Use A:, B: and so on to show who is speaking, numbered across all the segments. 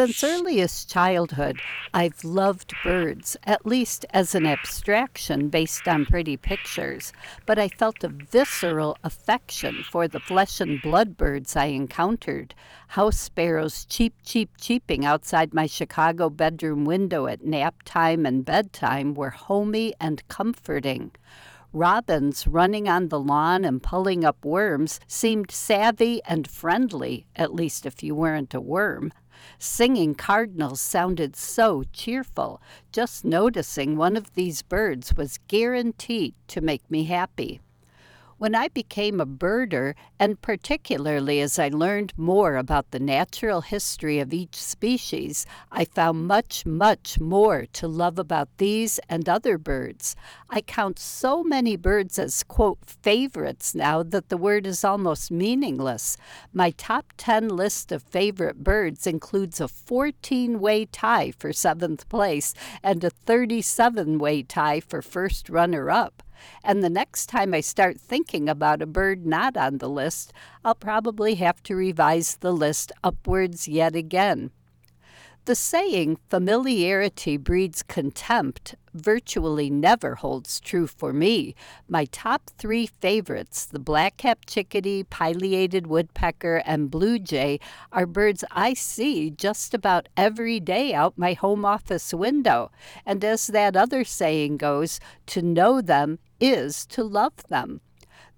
A: Since earliest childhood, I've loved birds, at least as an abstraction based on pretty pictures, but I felt a visceral affection for the flesh and blood birds I encountered. House sparrows cheep, cheep, cheeping outside my Chicago bedroom window at nap time and bedtime were homey and comforting. Robins running on the lawn and pulling up worms seemed savvy and friendly, at least if you weren't a worm. Singing cardinals sounded so cheerful. Just noticing one of these birds was guaranteed to make me happy. When I became a birder, and particularly as I learned more about the natural history of each species, I found much, much more to love about these and other birds. I count so many birds as, quote, favorites now that the word is almost meaningless. My top 10 list of favorite birds includes a 14 way tie for seventh place and a 37 way tie for first runner up. And the next time I start thinking about a bird not on the list, I'll probably have to revise the list upwards yet again. The saying, familiarity breeds contempt, virtually never holds true for me. My top three favorites, the black-capped chickadee, pileated woodpecker, and blue jay, are birds I see just about every day out my home office window. And as that other saying goes, to know them is to love them.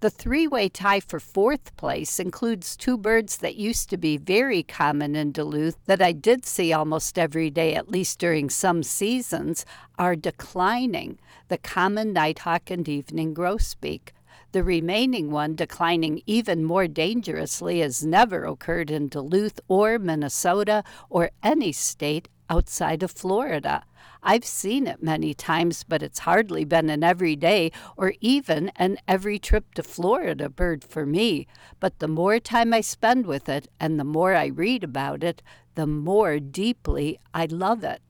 A: The three way tie for fourth place includes two birds that used to be very common in Duluth that I did see almost every day, at least during some seasons, are declining the common nighthawk and evening grosbeak. The remaining one, declining even more dangerously, has never occurred in Duluth or Minnesota or any state outside of Florida. I've seen it many times, but it's hardly been an everyday or even an every trip to Florida bird for me. But the more time I spend with it and the more I read about it, the more deeply I love it.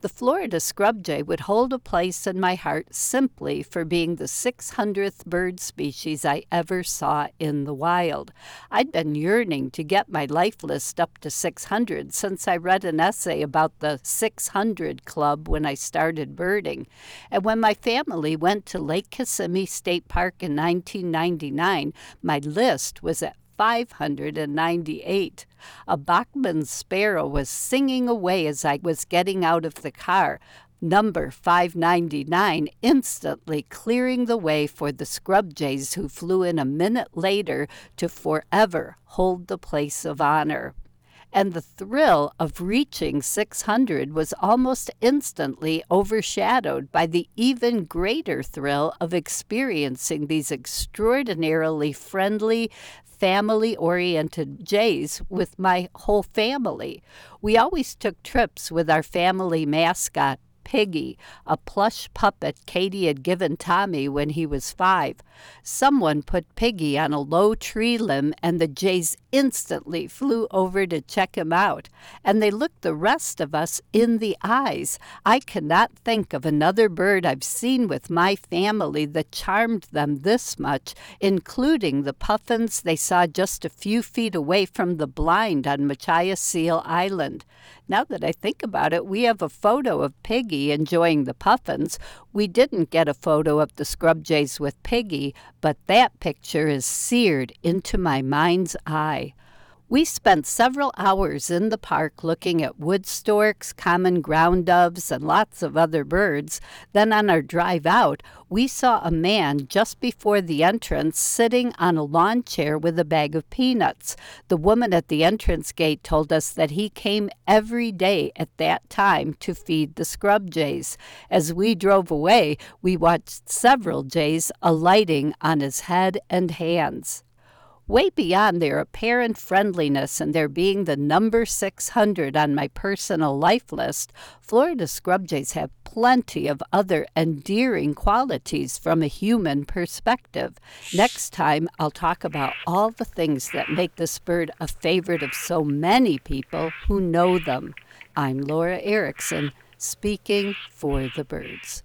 A: The Florida scrub jay would hold a place in my heart simply for being the 600th bird species I ever saw in the wild. I'd been yearning to get my life list up to 600 since I read an essay about the 600 Club when I started birding. And when my family went to Lake Kissimmee State Park in 1999, my list was at 598. A Bachman sparrow was singing away as I was getting out of the car. Number 599 instantly clearing the way for the scrub jays who flew in a minute later to forever hold the place of honor and the thrill of reaching 600 was almost instantly overshadowed by the even greater thrill of experiencing these extraordinarily friendly, family oriented Jays with my whole family. We always took trips with our family mascot, Piggy, a plush puppet Katie had given Tommy when he was five. Someone put Piggy on a low tree limb, and the jays instantly flew over to check him out. And they looked the rest of us in the eyes. I cannot think of another bird I've seen with my family that charmed them this much, including the puffins they saw just a few feet away from the blind on Machias Seal Island. Now that I think about it, we have a photo of Piggy enjoying the puffins. We didn't get a photo of the scrub jays with Piggy, but that picture is seared into my mind's eye. We spent several hours in the park looking at wood storks, common ground doves, and lots of other birds. Then, on our drive out, we saw a man just before the entrance sitting on a lawn chair with a bag of peanuts. The woman at the entrance gate told us that he came every day at that time to feed the scrub jays. As we drove away, we watched several jays alighting on his head and hands way beyond their apparent friendliness and their being the number 600 on my personal life list, Florida scrub jays have plenty of other endearing qualities from a human perspective. Next time, I'll talk about all the things that make this bird a favorite of so many people who know them. I'm Laura Erickson, speaking for the birds.